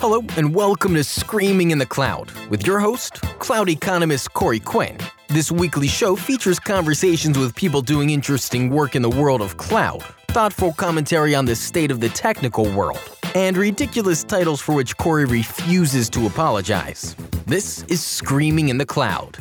Hello, and welcome to Screaming in the Cloud with your host, cloud economist Corey Quinn. This weekly show features conversations with people doing interesting work in the world of cloud, thoughtful commentary on the state of the technical world, and ridiculous titles for which Corey refuses to apologize. This is Screaming in the Cloud.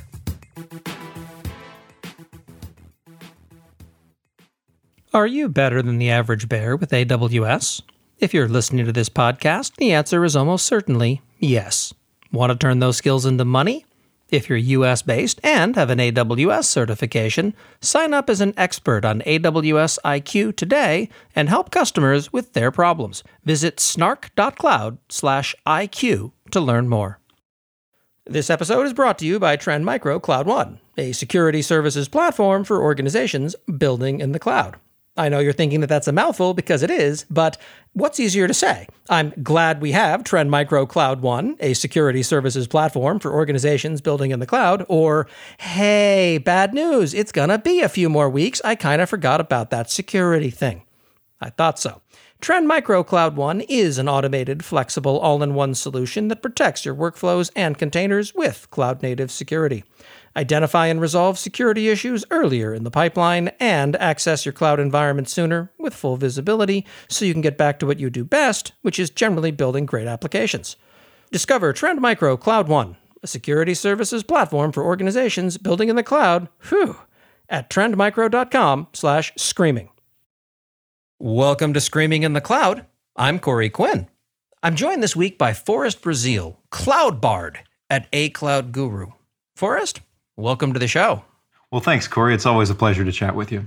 Are you better than the average bear with AWS? If you're listening to this podcast, the answer is almost certainly yes. Want to turn those skills into money? If you're US based and have an AWS certification, sign up as an expert on AWS IQ today and help customers with their problems. Visit snark.cloud/iq to learn more. This episode is brought to you by Trend Micro Cloud One, a security services platform for organizations building in the cloud. I know you're thinking that that's a mouthful because it is, but what's easier to say? I'm glad we have Trend Micro Cloud One, a security services platform for organizations building in the cloud, or hey, bad news, it's gonna be a few more weeks. I kind of forgot about that security thing. I thought so. Trend Micro Cloud One is an automated, flexible, all in one solution that protects your workflows and containers with cloud native security identify and resolve security issues earlier in the pipeline, and access your cloud environment sooner with full visibility so you can get back to what you do best, which is generally building great applications. Discover Trend Micro Cloud One, a security services platform for organizations building in the cloud, whew, at trendmicro.com slash screaming. Welcome to Screaming in the Cloud. I'm Corey Quinn. I'm joined this week by Forrest Brazeal, Cloud Bard at A Cloud Guru. Forrest, welcome to the show. Well, thanks, Corey. It's always a pleasure to chat with you.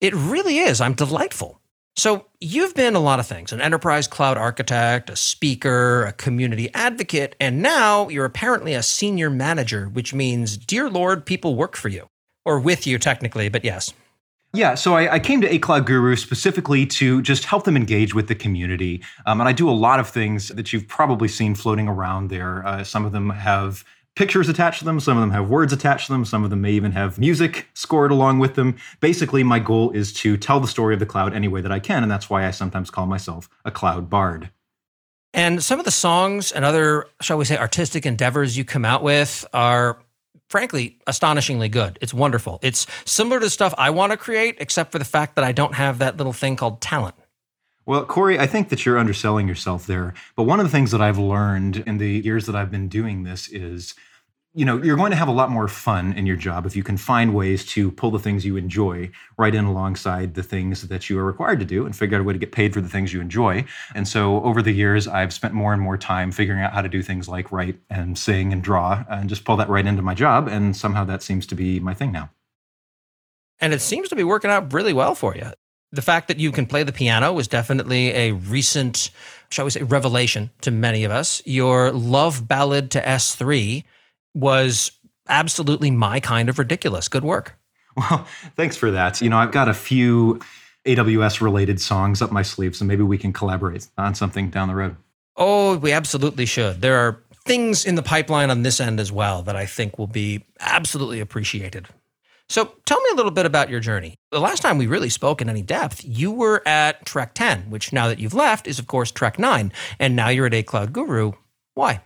It really is. I'm delightful. So, you've been a lot of things an enterprise cloud architect, a speaker, a community advocate, and now you're apparently a senior manager, which means, dear Lord, people work for you or with you technically, but yes. Yeah, so I, I, came to A Cloud Guru specifically to just help them engage with the community. Um, and I do a lot of things that you've probably seen floating around there. Uh, some of them have pictures attached to them. Some of them have words attached to them. Some of them may even have music scored along with them. Basically, my goal is to tell the story of the cloud any way that I can. And that's why I sometimes call myself a cloud bard. And some of the songs and other, shall we say, artistic endeavors you come out with are frankly astonishingly good. It's wonderful. It's similar to stuff I want to create, except for the fact that I don't have that little thing called talent. Well, Corey, I think that you're underselling yourself there. But one of the things that I've learned in the years that I've been doing this is you know you're going to have a lot more fun in your job if you can find ways to pull the things you enjoy right in alongside the things that you are required to do and figure out a way to get paid for the things you enjoy. And so over the years i've spent more and more time figuring out how to do things like write and sing and draw and just pull that right into my job and somehow that seems to be my thing now. And it seems to be working out really well for you. The fact that you can play the piano was definitely a recent shall we say revelation to many of us. Your love ballad to s3 was absolutely my kind of ridiculous. Good work. Well, thanks for that. You know, I've got a few AWS related songs up my sleeve, so maybe we can collaborate on something down the road. Oh, we absolutely should. There are things in the pipeline on this end as well that I think will be absolutely appreciated. So tell me a little bit about your journey. The last time we really spoke in any depth, you were at Trek 10, which now that you've left is, of course, Trek 9. And now you're at A Cloud Guru. Why?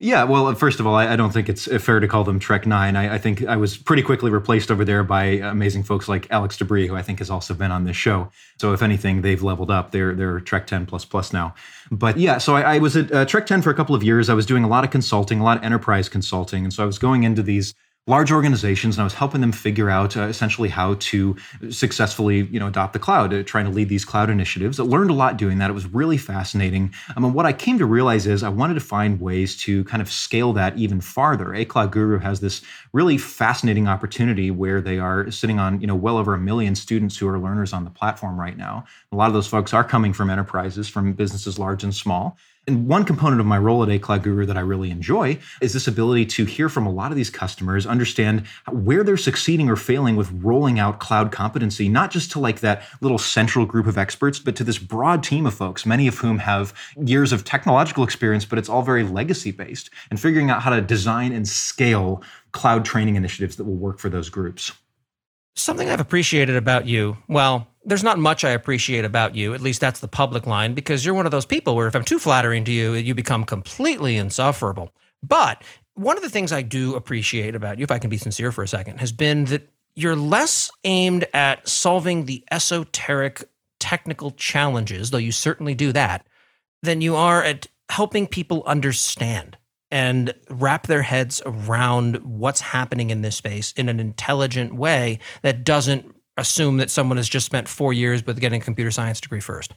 Yeah, well, first of all, I, I, don't think it's fair to call them Trek Nine. I, I, think I was pretty quickly replaced over there by amazing folks like Alex DeBrie, who I think has also been on this show. So, if anything, they've leveled up. They're they're Trek Ten plus plus now. But yeah, so I, I was at uh, Trek Ten for a couple of years. I was doing a lot of consulting, a lot of enterprise consulting, and so I was going into these large organizations and I was helping them figure out uh, essentially how to successfully, you know, adopt the cloud, uh, trying to lead these cloud initiatives. I learned a lot doing that. It was really fascinating. Um, and what I came to realize is I wanted to find ways to kind of scale that even farther. A Cloud Guru has this really fascinating opportunity where they are sitting on, you know, well over a million students who are learners on the platform right now. A lot of those folks are coming from enterprises, from businesses large and small. And one component of my role at A Cloud Guru that I really enjoy is this ability to hear from a lot of these customers, understand where they're succeeding or failing with rolling out cloud competency, not just to like that little central group of experts, but to this broad team of folks, many of whom have years of technological experience, but it's all very legacy based, and figuring out how to design and scale cloud training initiatives that will work for those groups. Something I've appreciated about you, well, there's not much I appreciate about you. At least that's the public line, because you're one of those people where if I'm too flattering to you, you become completely insufferable. But one of the things I do appreciate about you, if I can be sincere for a second, has been that you're less aimed at solving the esoteric technical challenges, though you certainly do that, than you are at helping people understand and wrap their heads around what's happening in this space in an intelligent way that doesn't assume that someone has just spent four years with getting a computer science degree first.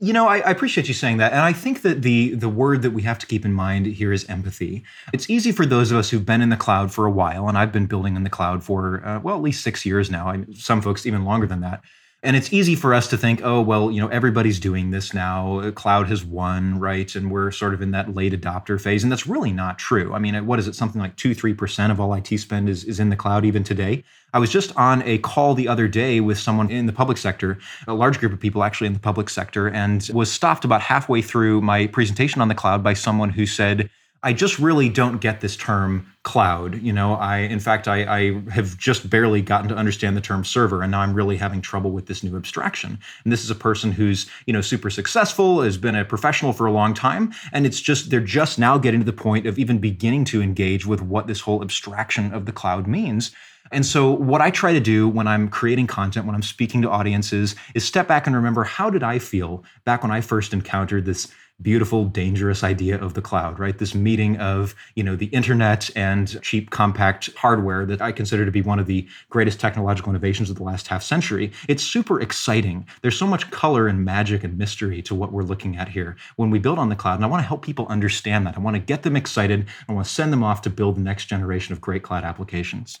You know, I, I, appreciate you saying that, and I think that the the word that we have to keep in mind here is empathy. It's easy for those of us who've been in the cloud for a while, and I've been building in the cloud for uh, well at least six years now. I, some folks even longer than that. And it's easy for us to think, oh, well, you know, everybody's doing this now. Uh, cloud has won, right? And we're sort of in that late adopter phase. And that's really not true. I mean, uh, what is it? Something like two, 3% of all IT spend is, is in the cloud even today. I was just on a call the other day with someone in the public sector, a large group of people actually in the public sector, and was stopped about halfway through my presentation on the cloud by someone who said, I just really don't get this term cloud. You know, I in fact I, I, have just barely gotten to understand the term server, and now I'm really having trouble with this new abstraction. And this is a person who's you know super successful, has been a professional for a long time, and it's just they're just now getting to the point of even beginning to engage with what this whole abstraction of the cloud means. And so, what I try to do when I'm creating content, when I'm speaking to audiences, is step back and remember how did I feel back when I first encountered this beautiful dangerous idea of the cloud right? This meeting of you know the internet and cheap compact hardware that i consider to be one of the greatest technological innovations of the last half century. It's super exciting. There's so much color and magic and mystery to what we're looking at here when we build on the cloud and i want to help people understand that. I want to get them excited. I want to send them off to build the next generation of great cloud applications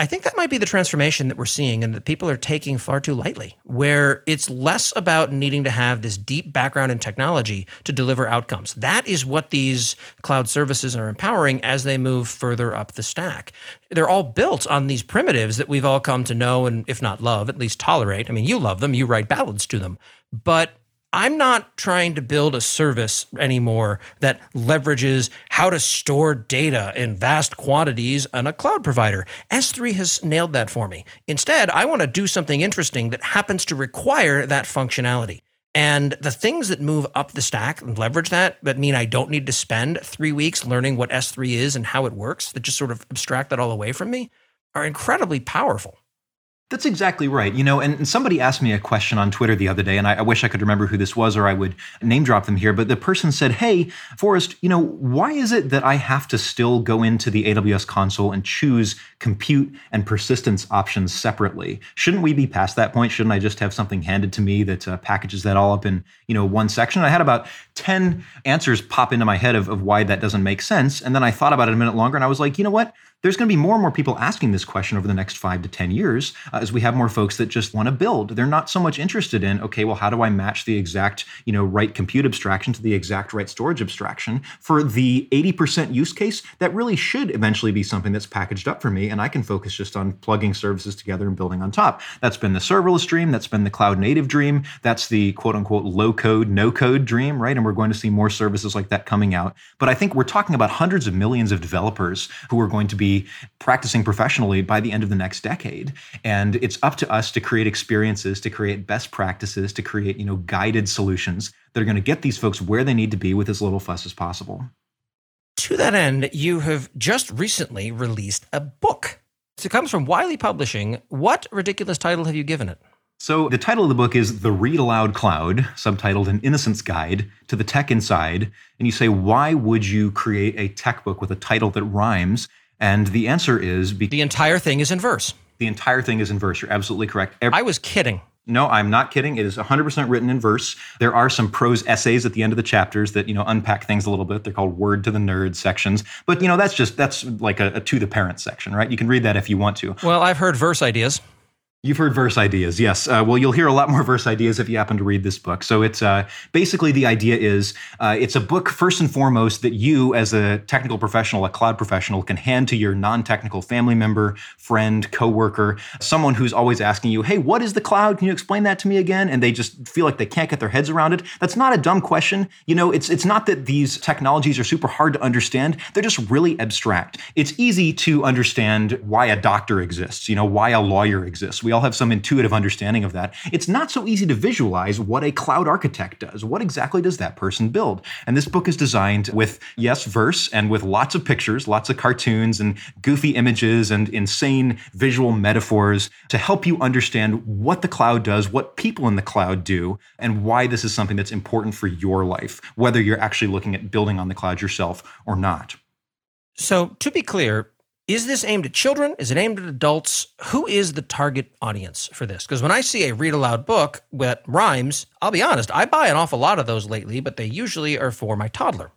I think that might be the transformation that we're seeing and that people are taking far too lightly, where it's less about needing to have this deep background in technology to deliver outcomes. That is what these cloud services are empowering as they move further up the stack. They're all built on these primitives that we've all come to know and, if not love, at least tolerate. I mean, you love them, you write ballads to them. But I'm not trying to build a service anymore that leverages how to store data in vast quantities on a cloud provider. S3 has nailed that for me. Instead, I want to do something interesting that happens to require that functionality. And the things that move up the stack and leverage that, that mean I don't need to spend three weeks learning what S3 is and how it works, that just sort of abstract that all away from me, are incredibly powerful. That's exactly right. You know, and, and, somebody asked me a question on Twitter the other day, and I, I, wish I could remember who this was or I would name drop them here. But the person said, Hey, Forrest, you know, why is it that I have to still go into the AWS console and choose compute and persistence options separately? Shouldn't we be past that point? Shouldn't I just have something handed to me that uh, packages that all up in, you know, one section? I had about 10 answers pop into my head of, of why that doesn't make sense. And then I thought about it a minute longer and I was like, you know what? There's going to be more and more people asking this question over the next five to 10 years uh, as we have more folks that just want to build. They're not so much interested in, okay, well, how do I match the exact, you know, right compute abstraction to the exact right storage abstraction for the 80% use case that really should eventually be something that's packaged up for me and I can focus just on plugging services together and building on top. That's been the serverless dream. That's been the cloud native dream. That's the quote unquote low code, no code dream, right? And we're going to see more services like that coming out. But I think we're talking about hundreds of millions of developers who are going to be be practicing professionally by the end of the next decade. And it's up to us to create experiences, to create best practices, to create, you know, guided solutions that are going to get these folks where they need to be with as little fuss as possible. To that end, you have just recently released a book. It comes from Wiley Publishing. What ridiculous title have you given it? So, the title of the book is The Read Aloud Cloud, subtitled An Innocent's Guide to the Tech Inside. And you say, why would you create a tech book with a title that rhymes? And the answer is be- the entire thing is in verse. The entire thing is in verse. You're absolutely correct. Every- I was kidding. No, I'm not kidding. It is 100% written in verse. There are some prose essays at the end of the chapters that, you know, unpack things a little bit. They're called word to the nerd sections. But, you know, that's just, that's like a, a to the parent section, right? You can read that if you want to. Well, I've heard verse ideas. You've heard verse ideas, yes. Uh, well, you'll hear a lot more verse ideas if you happen to read this book. So it's uh, basically the idea is uh, it's a book first and foremost that you, as a technical professional, a cloud professional, can hand to your non-technical family member, friend, coworker, someone who's always asking you, "Hey, what is the cloud? Can you explain that to me again?" And they just feel like they can't get their heads around it. That's not a dumb question. You know, it's it's not that these technologies are super hard to understand. They're just really abstract. It's easy to understand why a doctor exists. You know, why a lawyer exists we all have some intuitive understanding of that. It's not so easy to visualize what a cloud architect does. What exactly does that person build? And this book is designed with, yes, verse and with lots of pictures, lots of cartoons and goofy images and insane visual metaphors to help you understand what the cloud does, what people in the cloud do, and why this is something that's important for your life, whether you're actually looking at building on the cloud yourself or not. So, to be clear, is this aimed at children? Is it aimed at adults? Who is the target audience for this? Because when I see a read aloud book that rhymes, I'll be honest, I buy an awful lot of those lately, but they usually are for my toddler.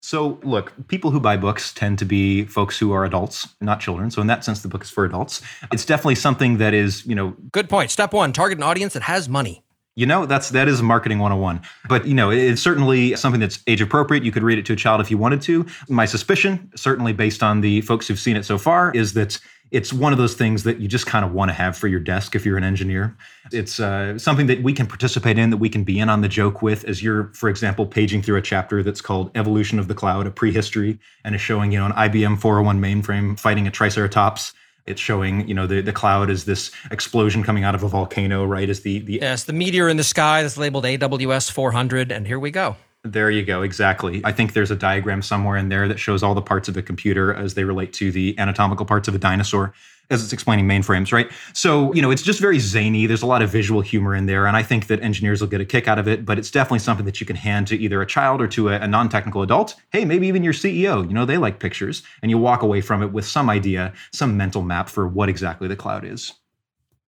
So, look, people who buy books tend to be folks who are adults, not children. So, in that sense, the book is for adults. It's definitely something that is, you know. Good point. Step one target an audience that has money. You know, that's that is marketing 101. But you know, it's certainly something that's age appropriate. You could read it to a child if you wanted to. My suspicion, certainly based on the folks who've seen it so far, is that it's one of those things that you just kind of want to have for your desk if you're an engineer. It's uh, something that we can participate in, that we can be in on the joke with, as you're, for example, paging through a chapter that's called Evolution of the Cloud, a prehistory, and is showing, you know, an IBM 401 mainframe fighting a Triceratops it's showing, you know, the, the cloud is this explosion coming out of a volcano, right? Is the, the yes, the meteor in the sky that's labeled AWS 400, and here we go. There you go. Exactly. I think there's a diagram somewhere in there that shows all the parts of a computer as they relate to the anatomical parts of a dinosaur as it's explaining mainframes, right? So, you know, it's just very zany. There's a lot of visual humor in there. And I think that engineers will get a kick out of it, but it's definitely something that you can hand to either a child or to a, a non technical adult. Hey, maybe even your CEO. You know, they like pictures. And you walk away from it with some idea, some mental map for what exactly the cloud is.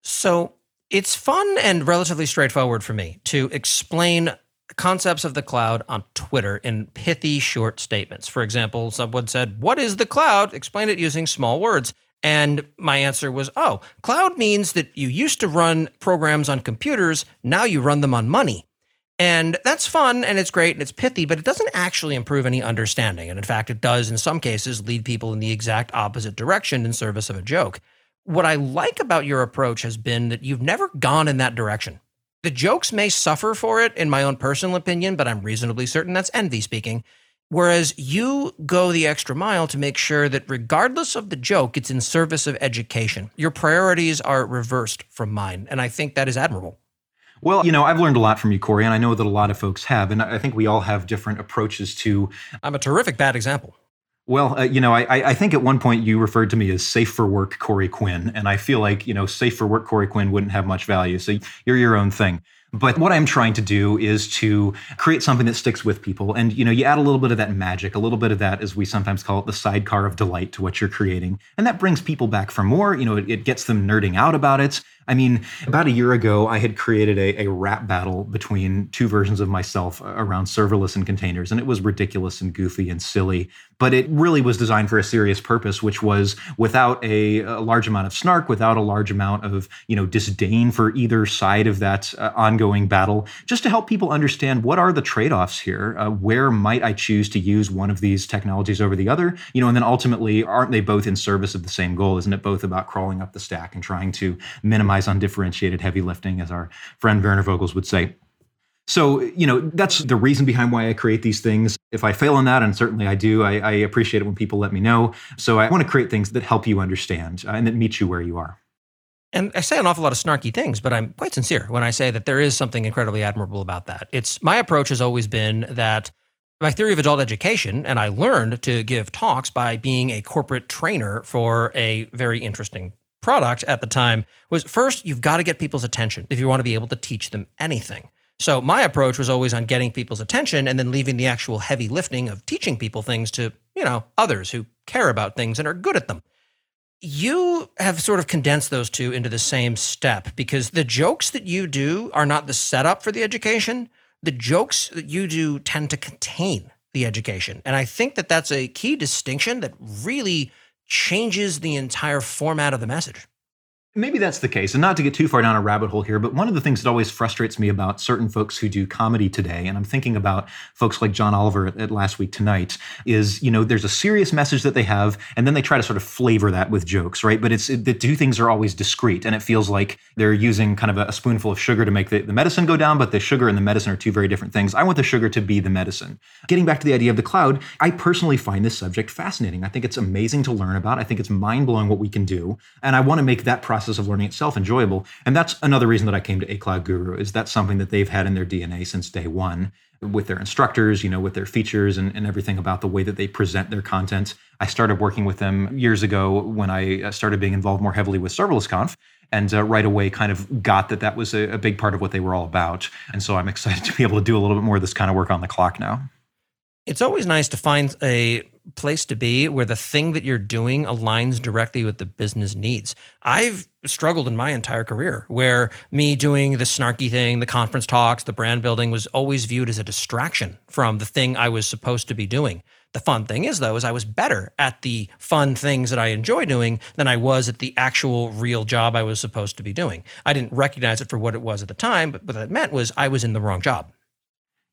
So, it's fun and relatively straightforward for me to explain concepts of the cloud on Twitter in pithy short statements. For example, someone said, What is the cloud? Explain it using small words. And my answer was, oh, cloud means that you used to run programs on computers, now you run them on money. And that's fun and it's great and it's pithy, but it doesn't actually improve any understanding. And in fact, it does, in some cases, lead people in the exact opposite direction in service of a joke. What I like about your approach has been that you've never gone in that direction. The jokes may suffer for it, in my own personal opinion, but I'm reasonably certain that's envy speaking. Whereas you go the extra mile to make sure that regardless of the joke, it's in service of education. Your priorities are reversed from mine. And I think that is admirable. Well, you know, I've learned a lot from you, Corey, and I know that a lot of folks have. And I think we all have different approaches to. I'm a terrific bad example. Well, uh, you know, I, I think at one point you referred to me as safe for work Corey Quinn. And I feel like, you know, safe for work Corey Quinn wouldn't have much value. So you're your own thing. But what I'm trying to do is to create something that sticks with people. And, you know, you add a little bit of that magic, a little bit of that, as we sometimes call it, the sidecar of delight to what you're creating. And that brings people back for more. You know, it, it gets them nerding out about it. I mean, about a year ago, I had created a, a rap battle between two versions of myself around serverless and containers, and it was ridiculous and goofy and silly. But it really was designed for a serious purpose, which was without a, a large amount of snark, without a large amount of you know disdain for either side of that uh, ongoing battle, just to help people understand what are the trade-offs here. Uh, where might I choose to use one of these technologies over the other? You know, and then ultimately, aren't they both in service of the same goal? Isn't it both about crawling up the stack and trying to minimize minimize undifferentiated heavy lifting, as our friend Werner Vogels would say. So, you know, that's the reason behind why I create these things. If I fail in that, and certainly I do, I, I appreciate it when people let me know. So I want to create things that help you understand uh, and that meet you where you are. And I say an awful lot of snarky things, but I'm quite sincere when I say that there is something incredibly admirable about that. It's my approach has always been that my theory of adult education, and I learned to give talks by being a corporate trainer for a very interesting product at the time was first, you've got to get people's attention if you want to be able to teach them anything. So my approach was always on getting people's attention and then leaving the actual heavy lifting of teaching people things to, you know, others who care about things and are good at them. You have sort of condensed those two into the same step because the jokes that you do are not the setup for the education. The jokes that you do tend to contain the education. And I think that that's a key distinction that really changes the entire format of the message. Maybe that's the case. And not to get too far down a rabbit hole here, but one of the things that always frustrates me about certain folks who do comedy today, and I'm thinking about folks like John Oliver at, Last Week Tonight, is, you know, there's a serious message that they have, and then they try to sort of flavor that with jokes, right? But it's it, the two things are always discrete, and it feels like they're using kind of a, a spoonful of sugar to make the, the medicine go down, but the sugar and the medicine are two very different things. I want the sugar to be the medicine. Getting back to the idea of the cloud, I personally find this subject fascinating. I think it's amazing to learn about. I think it's mind blowing what we can do. And I want to make that process of learning itself enjoyable. And that's another reason that I came to A Cloud Guru is that's something that they've had in their DNA since day one with their instructors, you know, with their features and, and everything about the way that they present their content. I started working with them years ago when I uh, started being involved more heavily with Serverless Conf and uh, right away kind of got that that was a, a big part of what they were all about. And so I'm excited to be able to do a little bit more of this kind of work on the clock now. It's always nice to find a place to be where the thing that you're doing aligns directly with the business needs. I've struggled in my entire career where me doing the snarky thing, the conference talks, the brand building was always viewed as a distraction from the thing I was supposed to be doing. The fun thing is, though, is I was better at the fun things that I enjoy doing than I was at the actual real job I was supposed to be doing. I didn't recognize it for what it was at the time, but what that meant was I was in the wrong job.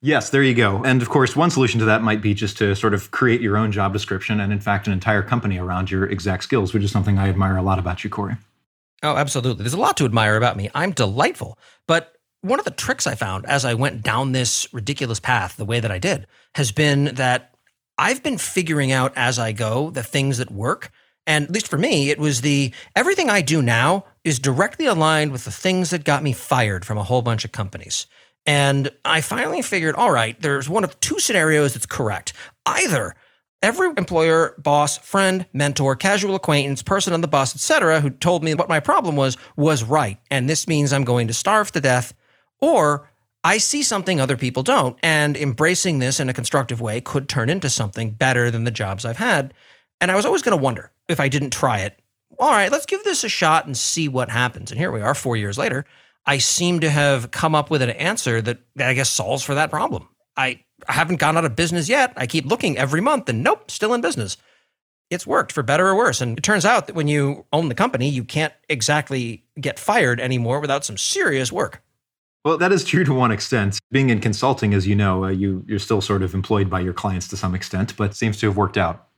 Yes, there you go. And of course, one solution to that might be just to sort of create your own job description and, in fact, an entire company around your exact skills, which is something I admire a lot about you, Corey. Oh, absolutely. There's a lot to admire about me. I'm delightful. But one of the tricks I found as I went down this ridiculous path the way that I did has been that I've been figuring out as I go the things that work. And at least for me, it was the everything I do now is directly aligned with the things that got me fired from a whole bunch of companies. And I finally figured, all right, there's one of two scenarios that's correct. Either every employer, boss, friend, mentor, casual acquaintance, person on the bus, etc., who told me what my problem was, was right. And this means I'm going to starve to death. Or I see something other people don't. And embracing this in a constructive way could turn into something better than the jobs I've had. And I was always going to wonder if I didn't try it. All right, let's give this a shot and see what happens. And here we are, four years later. I seem to have come up with an answer that I guess solves for that problem. I haven't gone out of business yet. I keep looking every month and nope, still in business. It's worked for better or worse. And it turns out that when you own the company, you can't exactly get fired anymore without some serious work. Well, that is true to one extent. Being in consulting, as you know, uh, you, you're still sort of employed by your clients to some extent, but seems to have worked out.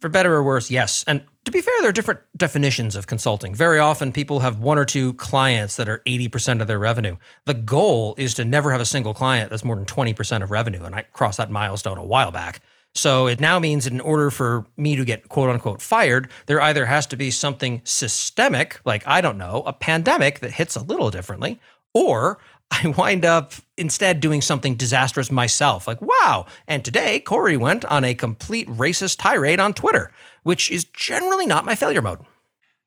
For better or worse, yes. And to be fair, there are different definitions of consulting. Very often, people have one or two clients that are 80% of their revenue. The goal is to never have a single client that's more than 20% of revenue. And I crossed that milestone a while back. So it now means that in order for me to get quote unquote fired, there either has to be something systemic, like, I don't know, a pandemic that hits a little differently, or I wind up instead doing something disastrous myself. Like, wow. And today, Corey went on a complete racist tirade on Twitter, which is generally not my failure mode.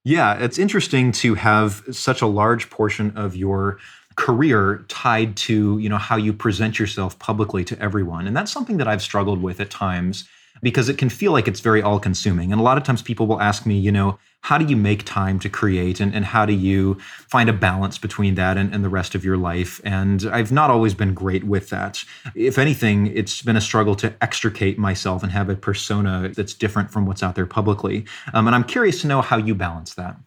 Yeah, it's interesting to have such a large portion of your career tied to, you know, how you present yourself publicly to everyone. And that's something that I've struggled with at times because it can feel like it's very all consuming. And a lot of times people will ask me, you know, how do you make time to create and, and how do you find a balance between that and, and the rest of your life? And I've not always been great with that. If anything, it's been a struggle to extricate myself and have a persona that's different from what's out there publicly. Um, and I'm curious to know how you balance that.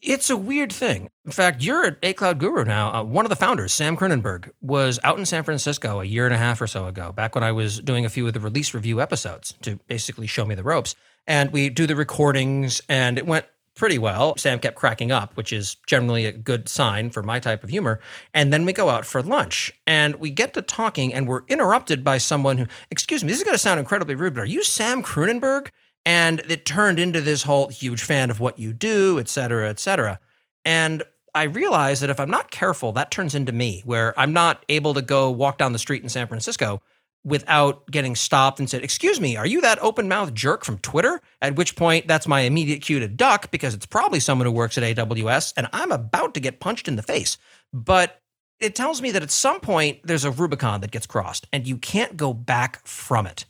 It's a weird thing. In fact, you're A Cloud Guru now. Uh, one of the founders, Sam Kroonenberg, was out in San Francisco a year and a half or so ago, back when I was doing a few of the release review episodes to basically show me the ropes. And we do the recordings, and it went pretty well. Sam kept cracking up, which is generally a good sign for my type of humor. And then we go out for lunch and we get to talking, and we're interrupted by someone who, excuse me, this is going to sound incredibly rude, but are you Sam Kroonenberg? And it turned into this whole huge fan of what you do, et cetera, et cetera. And I realized that if I'm not careful, that turns into me, where I'm not able to go walk down the street in San Francisco without getting stopped and said, Excuse me, are you that open mouthed jerk from Twitter? At which point, that's my immediate cue to duck because it's probably someone who works at AWS and I'm about to get punched in the face. But it tells me that at some point, there's a Rubicon that gets crossed and you can't go back from it.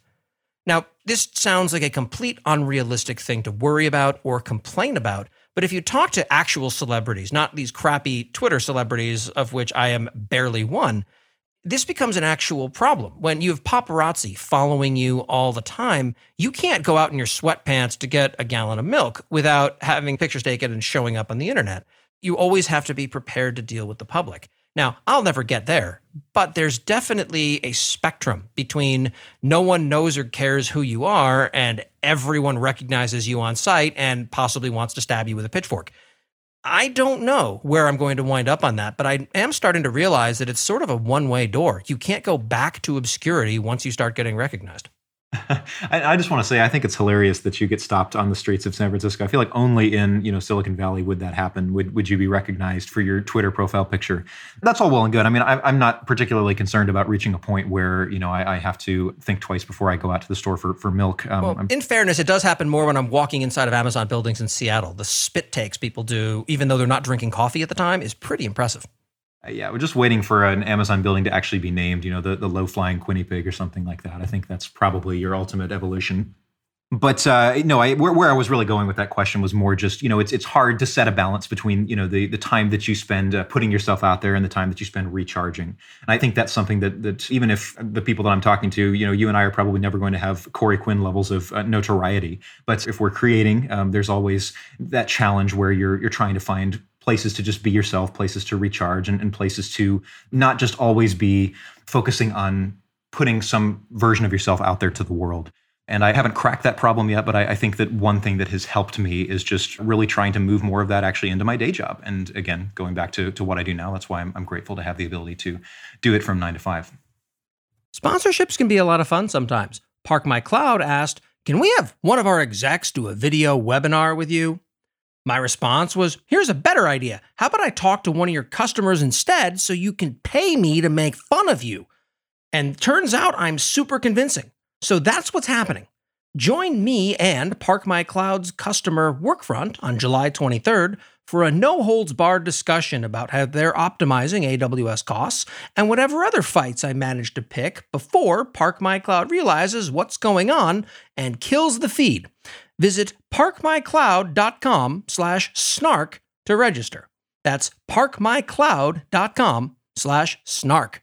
Now, this sounds like a complete unrealistic thing to worry about or complain about. But if you talk to actual celebrities, not these crappy Twitter celebrities, of which I am barely one, this becomes an actual problem. When you have paparazzi following you all the time, you can't go out in your sweatpants to get a gallon of milk without having pictures taken and showing up on the internet. You always have to be prepared to deal with the public. Now, I'll never get there, but there's definitely a spectrum between no one knows or cares who you are and everyone recognizes you on site and possibly wants to stab you with a pitchfork. I don't know where I'm going to wind up on that, but I am starting to realize that it's sort of a one way door. You can't go back to obscurity once you start getting recognized. I, just want to say I think it's hilarious that you get stopped on the streets of San Francisco. I feel like only in you know Silicon Valley would that happen. Would would you be recognized for your Twitter profile picture? That's all well and good. I mean, I, am not particularly concerned about reaching a point where you know I, I, have to think twice before I go out to the store for for milk. Um, well, in fairness, it does happen more when I'm walking inside of Amazon buildings in Seattle. The spit takes people do, even though they're not drinking coffee at the time, is pretty impressive. Uh, yeah, we're just waiting for an Amazon building to actually be named, you know, the, the low flying Quinnypig or something like that. I think that's probably your ultimate evolution. But uh, no, I, where, where, I was really going with that question was more just, you know, it's it's hard to set a balance between, you know, the the time that you spend uh, putting yourself out there and the time that you spend recharging. And I think that's something that that even if the people that I'm talking to, you know, you and I are probably never going to have Corey Quinn levels of uh, notoriety. But if we're creating, um, there's always that challenge where you're you're trying to find places to just be yourself, places to recharge, and, and places to not just always be focusing on putting some version of yourself out there to the world. And I haven't cracked that problem yet, but I, I, think that one thing that has helped me is just really trying to move more of that actually into my day job. And again, going back to, to what I do now, that's why I'm, I'm grateful to have the ability to do it from nine to five. Sponsorships can be a lot of fun sometimes. Park My Cloud asked, Can we have one of our execs do a video webinar with you? My response was, here's a better idea. How about I talk to one of your customers instead so you can pay me to make fun of you? And turns out I'm super convincing. So that's what's happening. Join me and Park My Cloud's customer Workfront on July 23rd for a no holds barred discussion about how they're optimizing AWS costs and whatever other fights I manage to pick before Park My Cloud realizes what's going on and kills the feed. Visit parkmycloud.com slash snark to register. That's parkmycloud.com slash snark.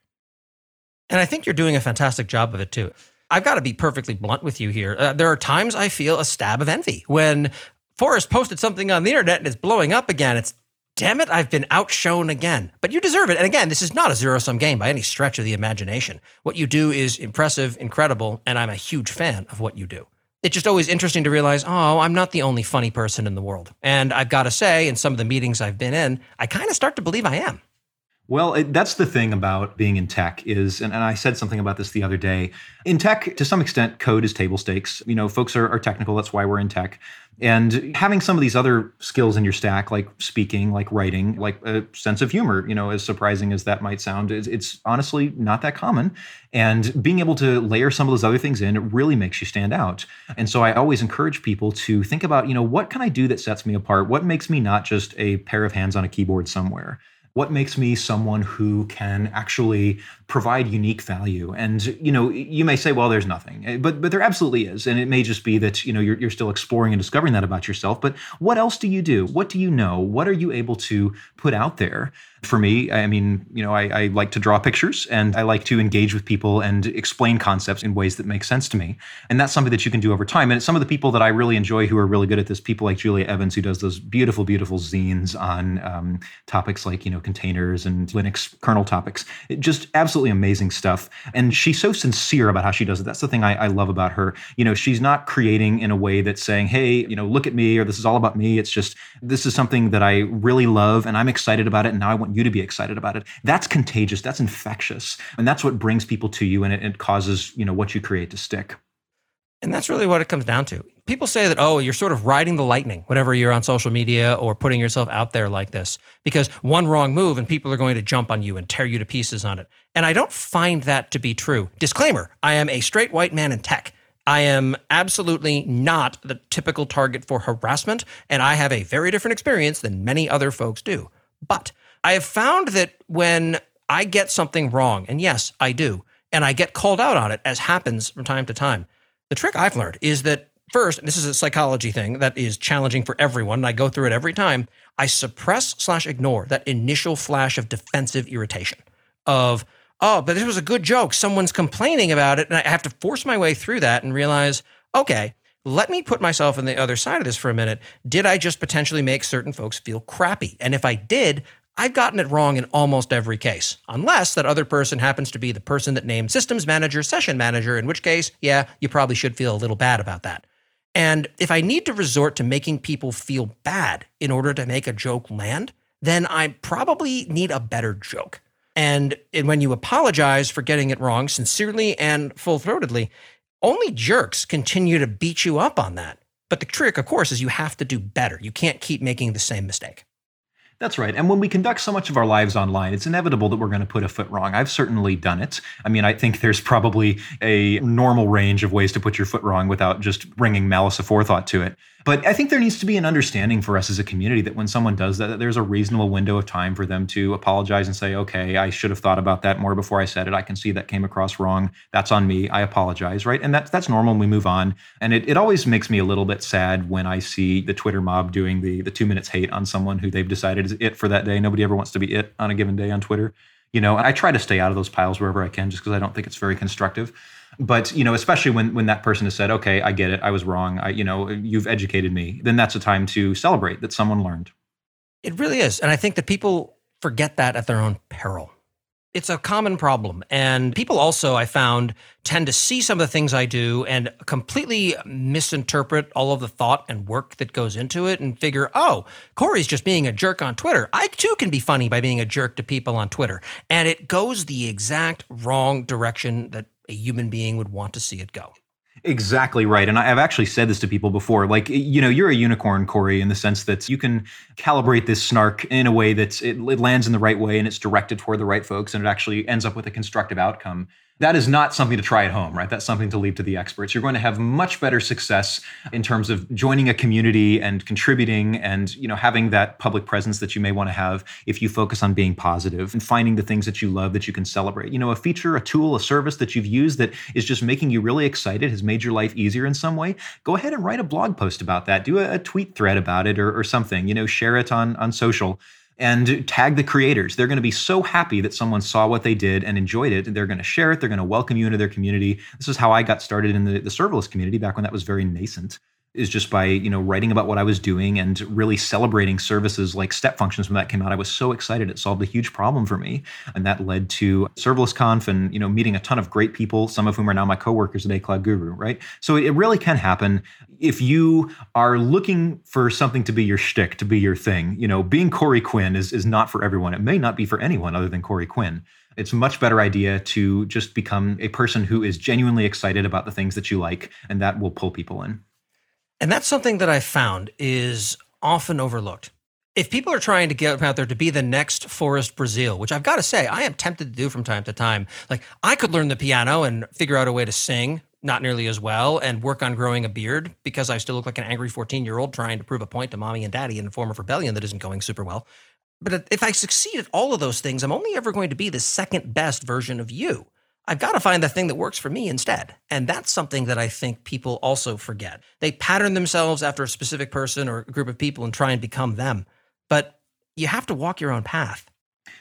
And I think you're doing a fantastic job of it too. I've got to be perfectly blunt with you here. Uh, there are times I feel a stab of envy when Forrest posted something on the internet and it's blowing up again. It's damn it, I've been outshone again. But you deserve it. And again, this is not a zero sum game by any stretch of the imagination. What you do is impressive, incredible, and I'm a huge fan of what you do it's just always interesting to realize, oh, I'm not the only funny person in the world. And I've got to say, in some of the meetings I've been in, I kind of start to believe I am. Well, it, that's the thing about being in tech is, and, and, I said something about this the other day. In tech, to some extent, code is table stakes. You know, folks are, are technical. That's why we're in tech. And having some of these other skills in your stack, like speaking, like writing, like a sense of humor, you know, as surprising as that might sound, it's, it's honestly not that common. And being able to layer some of those other things in, it really makes you stand out. And so I always encourage people to think about, you know, what can I do that sets me apart? What makes me not just a pair of hands on a keyboard somewhere? What makes me someone who can actually provide unique value? And you know you may say well there's nothing eh, but but there absolutely is. And it may just be that you know you're, you're still exploring and discovering that about yourself. But what else do you do? What do you know? What are you able to put out there for me, I mean, you know, I, I, like to draw pictures and I like to engage with people and explain concepts in ways that make sense to me. And that's something that you can do over time. And some of the people that I really enjoy who are really good at this, people like Julia Evans, who does those beautiful, beautiful zines on um, topics like, you know, containers and Linux kernel topics. It just absolutely amazing stuff. And she's so sincere about how she does it. That's the thing I, I love about her. You know, she's not creating in a way that's saying, hey, you know, look at me or this is all about me. It's just, this is something that I really love and I'm excited about it. And now I want you to be excited about it. That's contagious. That's infectious. And that's what brings people to you and it, it causes, you know, what you create to stick. And that's really what it comes down to. People say that, oh, you're sort of riding the lightning whenever you're on social media or putting yourself out there like this, because one wrong move and people are going to jump on you and tear you to pieces on it. And I don't find that to be true. Disclaimer I am a straight white man in tech. I am absolutely not the typical target for harassment, and I have a very different experience than many other folks do. But I have found that when I get something wrong, and yes, I do, and I get called out on it, as happens from time to time, the trick I've learned is that first, this is a psychology thing that is challenging for everyone, and I go through it every time. I suppress slash ignore that initial flash of defensive irritation of, oh, but this was a good joke. Someone's complaining about it. And I have to force my way through that and realize, okay, let me put myself on the other side of this for a minute. Did I just potentially make certain folks feel crappy? And if I did, I've gotten it wrong in almost every case, unless that other person happens to be the person that named systems manager, session manager, in which case, yeah, you probably should feel a little bad about that. And if I need to resort to making people feel bad in order to make a joke land, then I probably need a better joke. And, when you apologize for getting it wrong sincerely and full throatedly, only jerks continue to beat you up on that. But the trick, of course, is you have to do better. You can't keep making the same mistake. That's right. And when we conduct so much of our lives online, it's inevitable that we're going to put a foot wrong. I've certainly done it. I mean, I think there's probably a normal range of ways to put your foot wrong without just bringing malice aforethought to it. But I think there needs to be an understanding for us as a community that when someone does that, that there's a reasonable window of time for them to apologize and say, okay, I should have thought about that more before I said it. I can see that came across wrong. That's on me. I apologize, right? And that's that's normal and we move on. And it, it always makes me a little bit sad when I see the Twitter mob doing the the two minutes hate on someone who they've decided is it for that day. Nobody ever wants to be it on a given day on Twitter. You know, I try to stay out of those piles wherever I can just because I don't think it's very constructive but you know especially when when that person has said okay i get it i was wrong i you know you've educated me then that's a time to celebrate that someone learned it really is and i think that people forget that at their own peril it's a common problem. And people also, I found, tend to see some of the things I do and completely misinterpret all of the thought and work that goes into it and figure, oh, Corey's just being a jerk on Twitter. I too can be funny by being a jerk to people on Twitter. And it goes the exact wrong direction that a human being would want to see it go. Exactly right. And I've actually said this to people before. Like, you know, you're a unicorn, Corey, in the sense that you can calibrate this snark in a way that it, it lands in the right way and it's directed toward the right folks and it actually ends up with a constructive outcome that is not something to try at home, right? That's something to leave to the experts. You're going to have much better success in terms of joining a community and contributing and, you know, having that public presence that you may want to have if you focus on being positive and finding the things that you love that you can celebrate. You know, a feature, a tool, a service that you've used that is just making you really excited, has made your life easier in some way. Go ahead and write a blog post about that. Do a, a tweet thread about it or, or something. You know, share it on on social and tag the creators. They're going to be so happy that someone saw what they did and enjoyed it. They're going to share it. They're going to welcome you into their community. This is how I got started in the, the serverless community back when that was very nascent is just by you know writing about what I was doing and really celebrating services like step functions when that came out. I was so excited; it solved a huge problem for me, and that led to Serverless Conf and you know meeting a ton of great people, some of whom are now my coworkers at A Cloud Guru. Right, so it really can happen if you are looking for something to be your shtick, to be your thing. You know, being Corey Quinn is is not for everyone. It may not be for anyone other than Corey Quinn it's a much better idea to just become a person who is genuinely excited about the things that you like, and that will pull people in. And that's something that I found is often overlooked. If people are trying to get out there to be the next Forrest Brazeal, which I've got to say, I am tempted to do from time to time. Like, I could learn the piano and figure out a way to sing, not nearly as well, and work on growing a beard because I still look like an angry 14 year old trying to prove a point to mommy and daddy in a form of rebellion that isn't going super well. But if I succeed at all of those things, I'm only ever going to be the second best version of you. I've got to find the thing that works for me instead. And that's something that I think people also forget. They pattern themselves after a specific person or a group of people and try and become them. But you have to walk your own path.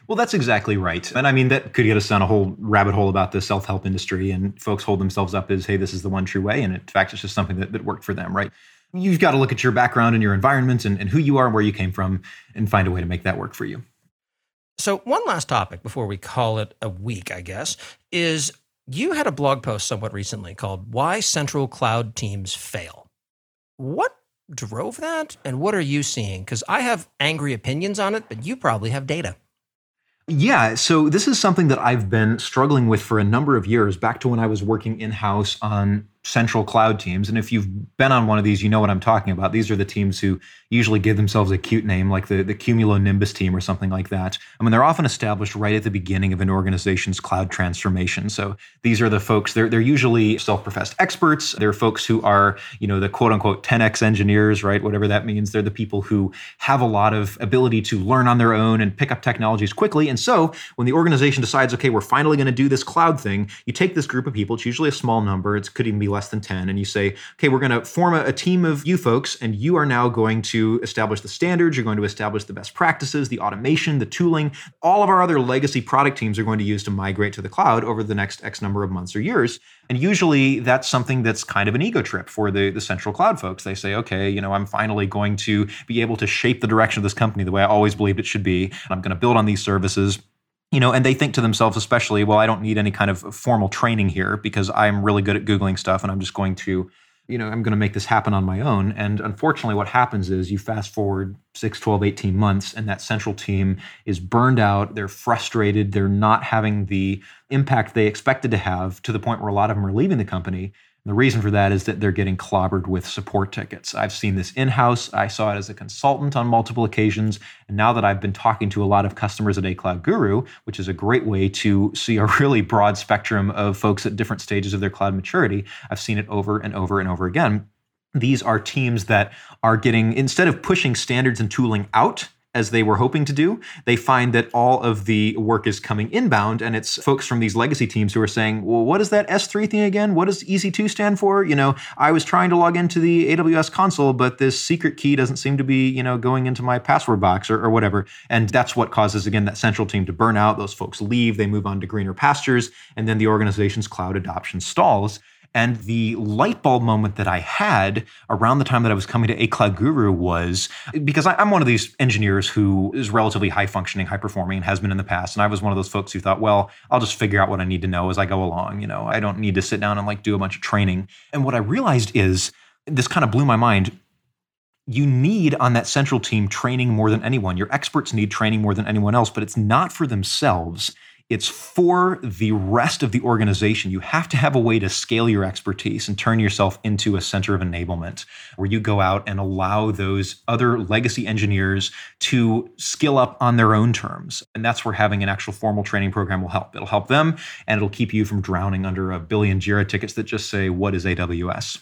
Well, that's exactly right. And I mean, that could get us down a whole rabbit hole about the self help industry. And folks hold themselves up as, hey, this is the one true way. And in fact, it's just something that, that worked for them, right? You've got to look at your background and your environment and, and who you are and where you came from and find a way to make that work for you. So, one last topic before we call it a week, I guess, is you had a blog post somewhat recently called Why Central Cloud Teams Fail. What drove that and what are you seeing? Because I have angry opinions on it, but you probably have data. Yeah, so this is something that I've been struggling with for a number of years, back to when I was working in house on central cloud teams. And if you've been on one of these, you know what I'm talking about. These are the teams who usually give themselves a cute name like the, the Cumulonimbus team or something like that. I mean, they're often established right at the beginning of an organization's cloud transformation. So these are the folks, they're, they're usually self-professed experts. They're folks who are, you know, the quote unquote 10x engineers, right? Whatever that means. They're the people who have a lot of ability to learn on their own and pick up technologies quickly. And so when the organization decides, okay, we're finally going to do this cloud thing, you take this group of people, it's usually a small number, it could even be less than 10, and you say, okay, we're going to form a, a team of you folks, and you are now going to establish the standards, you're going to establish the best practices, the automation, the tooling, all of our other legacy product teams are going to use to migrate to the cloud over the next X number of months or years. And usually that's something that's kind of an ego trip for the, the central cloud folks. They say, okay, you know, I'm finally going to be able to shape the direction of this company the way I always believed it should be. And I'm going to build on these services you know, and they think to themselves, especially, well, I don't need any kind of formal training here because I'm really good at Googling stuff and I'm just going to you know, I'm going to make this happen on my own. And unfortunately, what happens is you fast forward 6, 12, 18 months, and that central team is burned out. They're frustrated. They're not having the impact they expected to have to the point where a lot of them are leaving the company. And the reason for that is that they're getting clobbered with support tickets. I've seen this in house. I saw it as a consultant on multiple occasions. And now that I've been talking to a lot of customers at A Cloud Guru, which is a great way to see a really broad spectrum of folks at different stages of their cloud maturity, I've seen it over and over and over again. These are teams that are getting, instead of pushing standards and tooling out, as they were hoping to do, they find that all of the work is coming inbound and it's folks from these legacy teams who are saying, well, what is that S3 thing again? What does EC2 stand for? You know, I was trying to log into the AWS console, but this secret key doesn't seem to be, you know, going into my password box or, or whatever. And that's what causes, again, that central team to burn out. Those folks leave, they move on to greener pastures, and then the organization's cloud adoption stalls. And the light bulb moment that I had around the time that I was coming to A Cloud Guru was because I'm one of these engineers who is relatively high functioning, high performing, and has been in the past. And I was one of those folks who thought, well, I'll just figure out what I need to know as I go along. You know, I don't need to sit down and like do a bunch of training. And what I realized is this kind of blew my mind you need on that central team training more than anyone. Your experts need training more than anyone else, but it's not for themselves. It's for the rest of the organization. You have to have a way to scale your expertise and turn yourself into a center of enablement where you go out and allow those other legacy engineers to skill up on their own terms. And that's where having an actual formal training program will help. It'll help them and it'll keep you from drowning under a billion JIRA tickets that just say, What is AWS?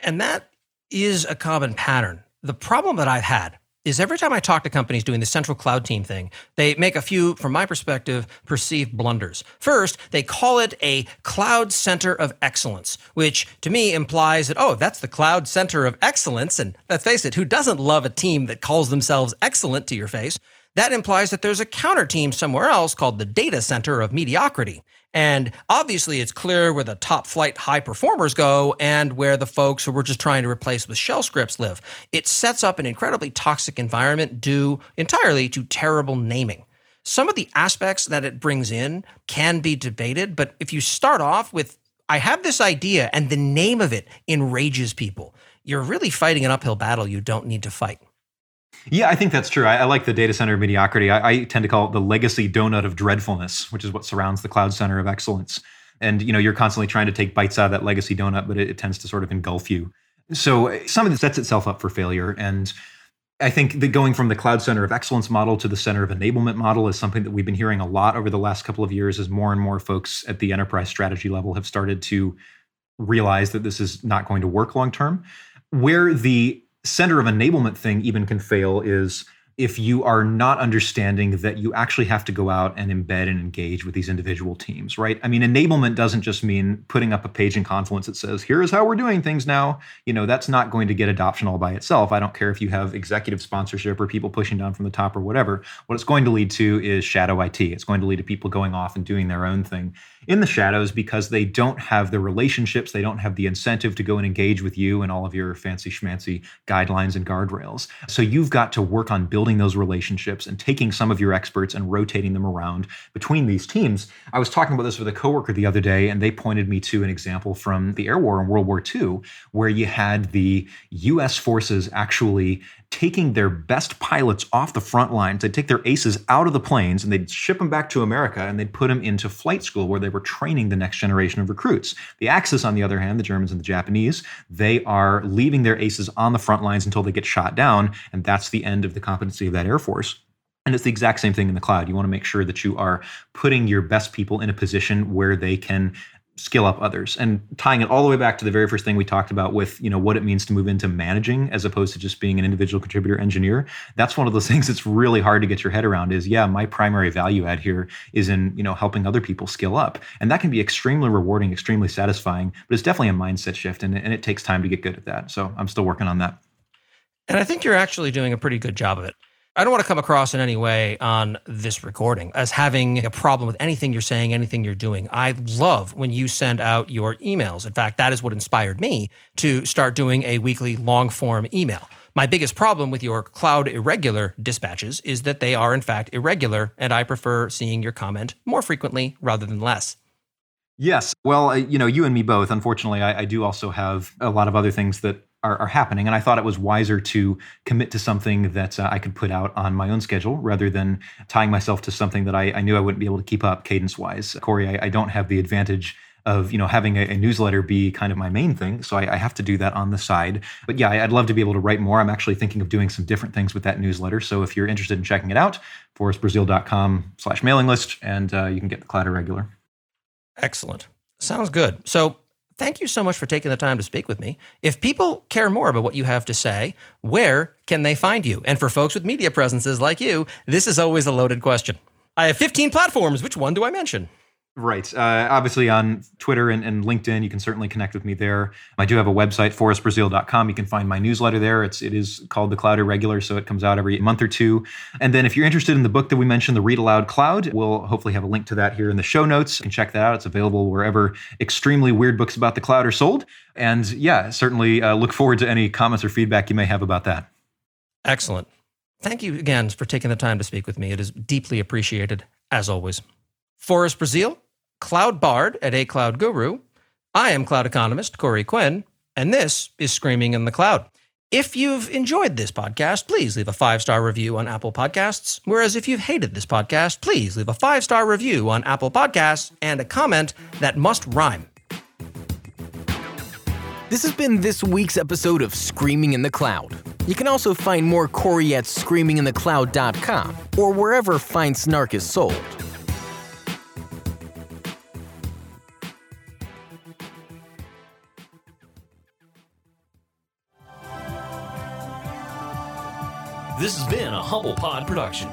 And that is a common pattern. The problem that I've had is every time I talk to companies doing the central cloud team thing, they make a few, from my perspective, perceived blunders. First, they call it a cloud center of excellence, which to me implies that, oh, that's the cloud center of excellence. And let's face it, who doesn't love a team that calls themselves excellent to your face? That implies that there's a counter team somewhere else called the data center of mediocrity. And obviously, it's clear where the top flight high performers go and where the folks who we're just trying to replace with shell scripts live. It sets up an incredibly toxic environment due entirely to terrible naming. Some of the aspects that it brings in can be debated, but if you start off with, I have this idea and the name of it enrages people, you're really fighting an uphill battle you don't need to fight. Yeah, I think that's true. I, I like the data center mediocrity. I, I, tend to call it the legacy donut of dreadfulness, which is what surrounds the cloud center of excellence. And you know, you're constantly trying to take bites out of that legacy donut, but it, it tends to sort of engulf you. So eh, some of this sets itself up for failure. And I think that going from the cloud center of excellence model to the center of enablement model is something that we've been hearing a lot over the last couple of years as more and more folks at the enterprise strategy level have started to realize that this is not going to work long term. Where the center of enablement thing even can fail is if you are not understanding that you actually have to go out and embed and engage with these individual teams, right? I mean, enablement doesn't just mean putting up a page in Confluence that says, here is how we're doing things now. You know, that's not going to get adoption all by itself. I don't care if you have executive sponsorship or people pushing down from the top or whatever. What it's going to lead to is shadow IT. It's going to lead to people going off and doing their own thing in the shadows because they don't have the relationships, they don't have the incentive to go and engage with you and all of your fancy schmancy guidelines and guardrails. So you've got to work on building those relationships and taking some of your experts and rotating them around between these teams. I was talking about this with a coworker the other day, and they pointed me to an example from the air war in World War II, where you had the US forces actually taking their best pilots off the front lines. They'd take their aces out of the planes and they'd ship them back to America and they'd put them into flight school where they were training the next generation of recruits. The Axis, on the other hand, the Germans and the Japanese, they are leaving their aces on the front lines until they get shot down. And that's the end of the competency of that Air Force. And it's the exact same thing in the cloud. You want to make sure that you are putting your best people in a position where they can skill up others. And tying it all the way back to the very first thing we talked about with you know what it means to move into managing as opposed to just being an individual contributor engineer that's one of those things that's really hard to get your head around is yeah my primary value add here is in you know helping other people skill up. And that can be extremely rewarding extremely satisfying but it's definitely a mindset shift and, and it takes time to get good at that. So i'm still working on that. And i think you're actually doing a pretty good job of it I don't want to come across in any way on this recording as having a problem with anything you're saying, anything you're doing. I love when you send out your emails. In fact, that is what inspired me to start doing a weekly long form email. My biggest problem with your cloud irregular dispatches is that they are, in fact, irregular, and I prefer seeing your comment more frequently rather than less. Yes. Well, uh, you know, you and me both. Unfortunately, I, I do also have a lot of other things that are, are, happening. And I thought it was wiser to commit to something that uh, I could put out on my own schedule rather than tying myself to something that I, I knew I wouldn't be able to keep up cadence wise. Corey, I, I, don't have the advantage of you know having a, a, newsletter be kind of my main thing so I, I, have to do that on the side. But yeah i'd love to be able to write more. I'm actually thinking of doing some different things with that newsletter so if you're interested in checking it out forrestbrazeal.com slash mailing list and uh, you can get the Cloud Irregular. Excellent. Sounds good. So thank you so much for taking the time to speak with me. If people care more about what you have to say, where can they find you? And for folks with media presences like you, this is always a loaded question. I have 15 platforms. Which one do I mention? Right. Uh, obviously, on Twitter and, and, LinkedIn, you can certainly connect with me there. I do have a website, forrestbrazeal.com. You can find my newsletter there. It's it is called the Cloud Irregular, so it comes out every month or two. And then, if you're interested in the book that we mentioned, the Read Aloud Cloud, we'll hopefully have a link to that here in the show notes. You can check that out. It's available wherever extremely weird books about the cloud are sold. And yeah, certainly uh, look forward to any comments or feedback you may have about that. Excellent. Thank you again for taking the time to speak with me. It is deeply appreciated, as always. Forrest Brazeal, Cloud Bard at A Cloud Guru. I am cloud economist Corey Quinn, and this is Screaming in the Cloud. If you've enjoyed this podcast, please leave a five star review on Apple Podcasts. Whereas if you've hated this podcast, please leave a five star review on Apple Podcasts and a comment that must rhyme. This has been this week's episode of Screaming in the Cloud. You can also find more Corey at screaminginthecloud.com or wherever fine snark is sold. This has been a Humble Pod production.